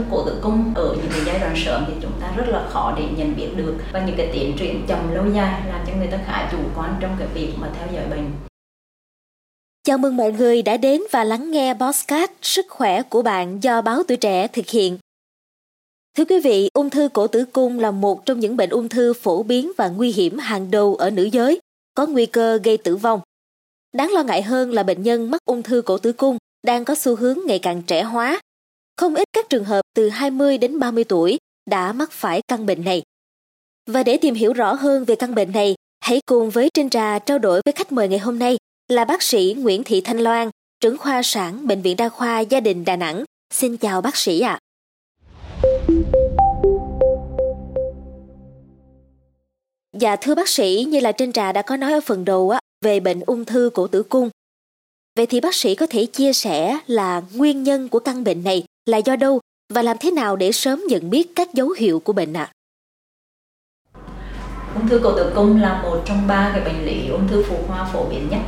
thư cổ tử cung ở những cái giai đoạn sớm thì chúng ta rất là khó để nhận biết được và những cái tiến triển chậm lâu dài làm cho người ta khá chủ quan trong cái việc mà theo dõi bệnh. Chào mừng mọi người đã đến và lắng nghe Bosscat Sức khỏe của bạn do báo tuổi trẻ thực hiện. Thưa quý vị, ung thư cổ tử cung là một trong những bệnh ung thư phổ biến và nguy hiểm hàng đầu ở nữ giới, có nguy cơ gây tử vong. Đáng lo ngại hơn là bệnh nhân mắc ung thư cổ tử cung đang có xu hướng ngày càng trẻ hóa. Không ít các trường hợp từ 20 đến 30 tuổi đã mắc phải căn bệnh này. Và để tìm hiểu rõ hơn về căn bệnh này, hãy cùng với Trinh Trà trao đổi với khách mời ngày hôm nay là bác sĩ Nguyễn Thị Thanh Loan, trưởng khoa sản Bệnh viện Đa khoa Gia đình Đà Nẵng. Xin chào bác sĩ ạ. À. Dạ thưa bác sĩ, như là Trinh Trà đã có nói ở phần đầu á, về bệnh ung thư cổ tử cung. Vậy thì bác sĩ có thể chia sẻ là nguyên nhân của căn bệnh này là do đâu và làm thế nào để sớm nhận biết các dấu hiệu của bệnh ạ? À? Ung thư cổ tử cung là một trong ba cái bệnh lý ung thư phụ khoa phổ biến nhất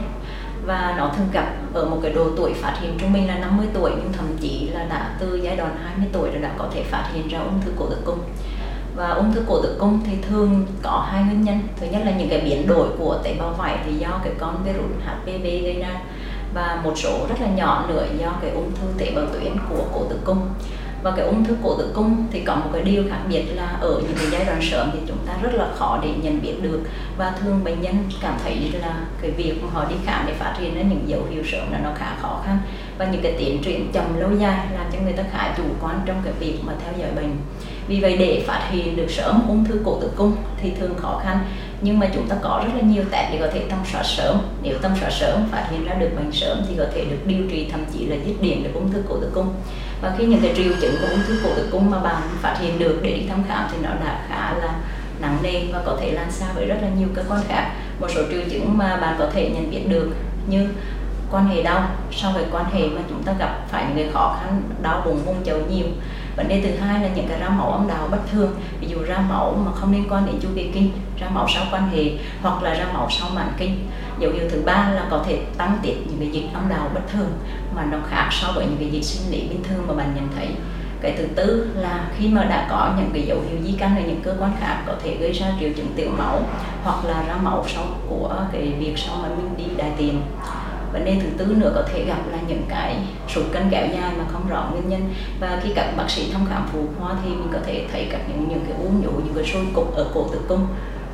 và nó thường gặp ở một cái độ tuổi phát hiện trung bình là 50 tuổi, nhưng thậm chí là đã từ giai đoạn 20 tuổi là đã có thể phát hiện ra ung thư cổ tử cung và ung thư cổ tử cung thì thường có hai nguyên nhân thứ nhất là những cái biến đổi của tế bào vảy thì do cái con virus HPV gây ra và một số rất là nhỏ nữa do cái ung thư tế bào tuyến của cổ tử cung. Và cái ung thư cổ tử cung thì có một cái điều khác biệt là ở những cái giai đoạn sớm thì chúng ta rất là khó để nhận biết được. Và thường bệnh nhân cảm thấy là cái việc mà họ đi khám để phát hiện ra những dấu hiệu sớm là nó khá khó khăn. Và những cái tiến triển chậm lâu dài làm cho người ta khá chủ quan trong cái việc mà theo dõi bệnh. Vì vậy để phát hiện được sớm ung thư cổ tử cung thì thường khó khăn nhưng mà chúng ta có rất là nhiều test để có thể tầm soát sớm. Nếu tầm soát sớm, phát hiện ra được bệnh sớm thì có thể được điều trị, thậm chí là dứt điểm được ung thư cổ tử cung. Và khi những cái triệu chứng của ung thư cổ tử cung mà bạn phát hiện được để đi thăm khám thì nó đã khá là nặng nề và có thể lan xa với rất là nhiều cơ quan khác. Một số triệu chứng mà bạn có thể nhận biết được như quan hệ đau. Sau với quan hệ mà chúng ta gặp phải những người khó khăn, đau bụng vùng chậu nhiều vấn đề thứ hai là những cái rau màu âm đạo bất thường, ví dụ ra màu mà không liên quan đến chu kỳ kinh ra màu sau quan hệ, hoặc là ra màu sau mãn kinh. Dấu hiệu thứ ba là có thể tăng tiết những cái dịch âm đạo bất thường mà nó khác so với những cái dịch sinh lý bình thường mà bạn nhận thấy. Cái thứ tư là khi mà đã có những cái dấu hiệu di căn ở những cơ quan khác có thể gây ra triệu chứng tiểu máu, hoặc là ra máu sau của cái việc sau mà mình đi đại tiện vấn đề thứ tư nữa có thể gặp là những cái sụt cân kéo dài mà không rõ nguyên nhân và khi các bác sĩ thăm khám phụ khoa thì mình có thể thấy các những những cái u nhũ những cái sôi cục ở cổ tử cung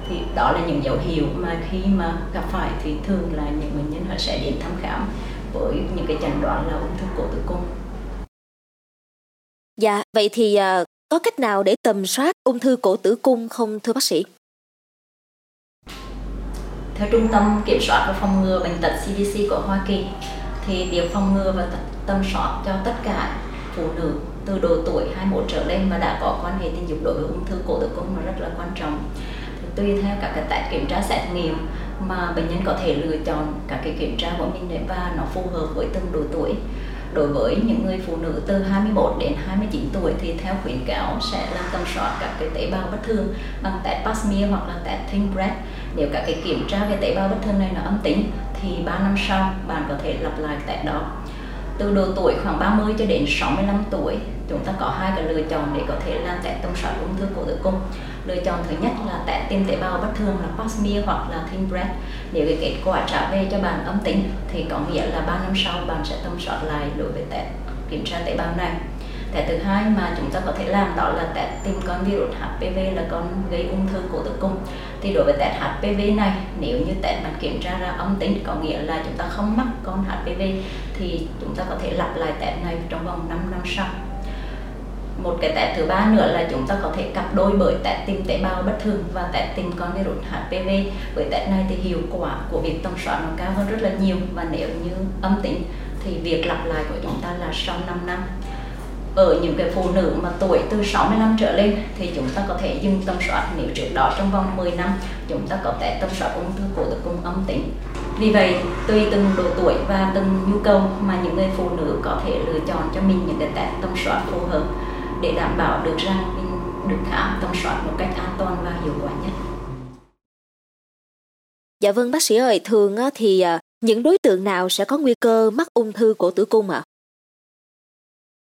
thì đó là những dấu hiệu mà khi mà gặp phải thì thường là những bệnh nhân họ sẽ đến thăm khám với những cái chẩn đoán là ung thư cổ tử cung. Dạ, vậy thì uh, có cách nào để tầm soát ung thư cổ tử cung không thưa bác sĩ? Theo Trung tâm Kiểm soát và Phòng ngừa Bệnh tật CDC của Hoa Kỳ, thì việc phòng ngừa và tầm soát cho tất cả phụ nữ từ độ tuổi 21 trở lên và đã có quan hệ tình dục đối với ung thư cổ tử cung là rất là quan trọng. Thì tùy theo các cái test kiểm tra xét nghiệm mà bệnh nhân có thể lựa chọn các cái kiểm tra của mình để và nó phù hợp với từng độ tuổi đối với những người phụ nữ từ 21 đến 29 tuổi thì theo khuyến cáo sẽ làm tầm soát các cái tế bào bất thường bằng test pap smear hoặc là test ThinBread nếu các cái kiểm tra về tế bào bất thường này nó âm tính, thì 3 năm sau bạn có thể lặp lại test đó. Từ độ tuổi khoảng 30 cho đến 65 tuổi, chúng ta có hai cái lựa chọn để có thể làm test tầm soát ung thư cổ tử cung. Lựa chọn thứ nhất là test tim tế bào bất thường là pap smear hoặc là thin breath. Nếu cái kết quả trả về cho bạn âm tính, thì có nghĩa là 3 năm sau bạn sẽ tầm soát lại đối với test kiểm tra tế bào này. Cái thứ hai mà chúng ta có thể làm đó là test tìm con virus HPV là con gây ung thư cổ tử cung. Thì đối với test HPV này, nếu như test bạn kiểm tra ra âm tính, có nghĩa là chúng ta không mắc con HPV thì chúng ta có thể lặp lại test này trong vòng 5 năm sau. Một cái test thứ ba nữa là chúng ta có thể cặp đôi bởi test tìm tế bào bất thường và test tìm con virus HPV với test này thì hiệu quả của việc tầm soát nó cao hơn rất là nhiều và nếu như âm tính thì việc lặp lại của chúng ta là sau 5 năm ở những cái phụ nữ mà tuổi từ 65 trở lên thì chúng ta có thể dừng tầm soát nếu trước đó trong vòng 10 năm chúng ta có thể tầm soát ung thư cổ tử cung âm tính vì vậy tùy từng độ tuổi và từng nhu cầu mà những người phụ nữ có thể lựa chọn cho mình những cái test tầm soát phù hợp để đảm bảo được rằng mình được khám tầm soát một cách an toàn và hiệu quả nhất. Dạ vâng bác sĩ ơi, thường thì à, những đối tượng nào sẽ có nguy cơ mắc ung thư cổ tử cung ạ? À?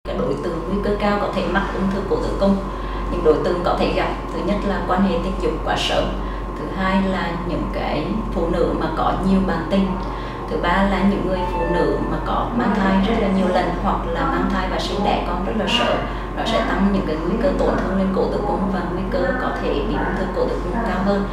Cái đối tượng nguy cơ cao có thể mắc ung thư cổ tử cung. Những đối tượng có thể gặp thứ nhất là quan hệ tình dục quá sớm. Thứ hai là những cái phụ nữ mà có nhiều bản tinh thứ ba là những người phụ nữ mà có mang thai rất là nhiều lần hoặc là mang thai và sinh đẻ con rất là sớm, nó sẽ tăng những cái nguy cơ tổn thương lên cổ tử cung và nguy cơ có thể bị ung thư cổ tử cung cao hơn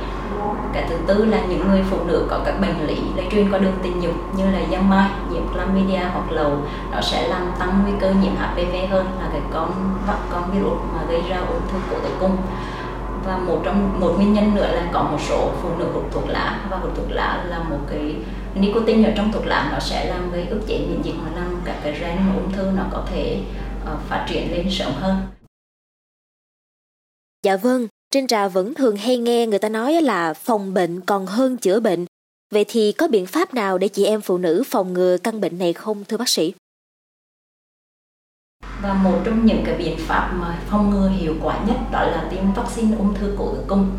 cái thứ tư là những người phụ nữ có các bệnh lý lây truyền qua đường tình dục như là giang mai nhiễm chlamydia hoặc lầu nó sẽ làm tăng nguy cơ nhiễm HPV hơn là cái con con virus mà gây ra ung thư cổ tử cung và một trong một nguyên nhân nữa là có một số phụ nữ hút thuốc lá và hút thuốc lá là một cái nicotine ở trong thuốc lá nó sẽ làm gây ức chế miễn dịch và làm các cái gen ung thư nó có thể uh, phát triển lên sớm hơn. Dạ vâng, trên trà vẫn thường hay nghe người ta nói là phòng bệnh còn hơn chữa bệnh. Vậy thì có biện pháp nào để chị em phụ nữ phòng ngừa căn bệnh này không, thưa bác sĩ? Và một trong những cái biện pháp mà phòng ngừa hiệu quả nhất đó là tiêm vaccine ung thư cổ tử cung.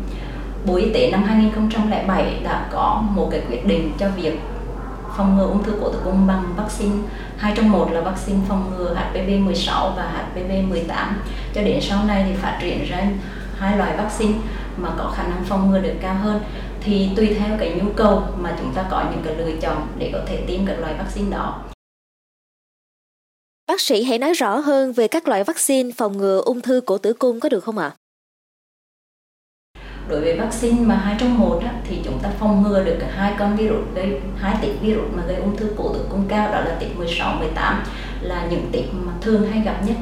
Bộ Y tế năm 2007 đã có một cái quyết định cho việc phòng ngừa ung thư cổ tử cung bằng vaccine hai trong một là vaccine phòng ngừa HPV 16 và HPV 18 cho đến sau này thì phát triển ra hai loại vaccine mà có khả năng phòng ngừa được cao hơn thì tùy theo cái nhu cầu mà chúng ta có những cái lựa chọn để có thể tiêm các loại vaccine đó. Bác sĩ hãy nói rõ hơn về các loại vaccine phòng ngừa ung thư cổ tử cung có được không ạ? Đối với vaccine mà hai trong một á, thì chúng ta phòng ngừa được cả hai con virus gây hai tích virus mà gây ung thư cổ tử cung cao đó là tích 16, 18 là những tích mà thường hay gặp nhất.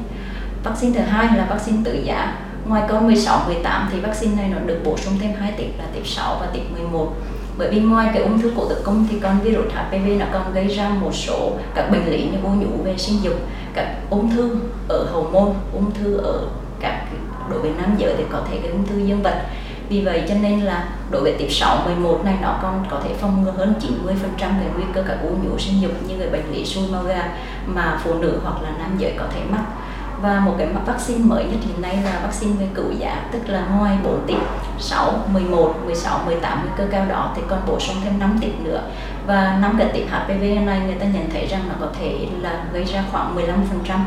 Vaccine thứ hai là vaccine tự giá Ngoài con 16, 18 thì vaccine này nó được bổ sung thêm hai tiếp là tiếp 6 và tiếp 11 bởi vì ngoài cái ung thư cổ tử cung thì con virus HPV nó còn gây ra một số các bệnh lý như u nhũ về sinh dục các ung thư ở hậu môn ung thư ở các đối với nam giới thì có thể gây ung thư dương vật. Vì vậy cho nên là đối với tiếp 6, 11 này nó còn có thể phòng ngừa hơn 90% cái nguy cơ các u nhũ sinh dục như người bệnh lý suy màu gà mà phụ nữ hoặc là nam giới có thể mắc và một cái vaccine mới nhất hiện nay là vaccine về cửu giá tức là ngoài 4 tiếp 6, 11, 16, 18 nguy cơ cao đó thì còn bổ sung thêm 5 tiếp nữa. Và năm cái tiếp HPV này người ta nhận thấy rằng nó có thể là gây ra khoảng 15%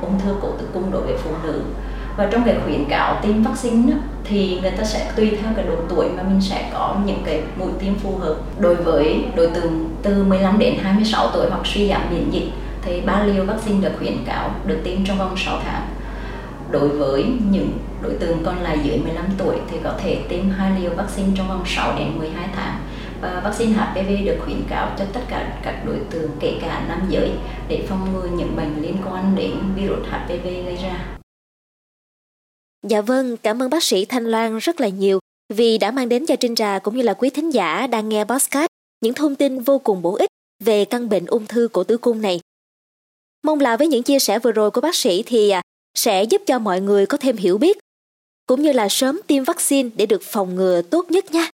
ung thư cổ tử cung đối với phụ nữ. Và trong cái khuyến cáo tiêm vaccine đó, thì người ta sẽ tùy theo cái độ tuổi mà mình sẽ có những cái mũi tiêm phù hợp. Đối với đối tượng từ 15 đến 26 tuổi hoặc suy giảm miễn dịch thì ba liều vaccine được khuyến cáo được tiêm trong vòng 6 tháng. Đối với những đối tượng còn lại dưới 15 tuổi thì có thể tiêm hai liều vaccine trong vòng 6 đến 12 tháng. Và vaccine HPV được khuyến cáo cho tất cả các đối tượng kể cả nam giới để phòng ngừa những bệnh liên quan đến virus HPV gây ra. Dạ vâng, cảm ơn bác sĩ Thanh Loan rất là nhiều vì đã mang đến cho Trinh Trà cũng như là quý thính giả đang nghe podcast những thông tin vô cùng bổ ích về căn bệnh ung thư cổ tử cung này. Mong là với những chia sẻ vừa rồi của bác sĩ thì à, sẽ giúp cho mọi người có thêm hiểu biết, cũng như là sớm tiêm vaccine để được phòng ngừa tốt nhất nha.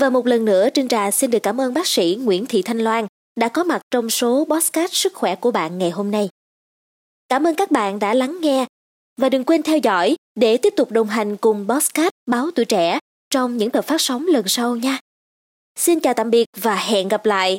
Và một lần nữa Trinh Trà xin được cảm ơn bác sĩ Nguyễn Thị Thanh Loan đã có mặt trong số podcast sức khỏe của bạn ngày hôm nay. Cảm ơn các bạn đã lắng nghe và đừng quên theo dõi để tiếp tục đồng hành cùng podcast Báo Tuổi Trẻ trong những tập phát sóng lần sau nha. Xin chào tạm biệt và hẹn gặp lại.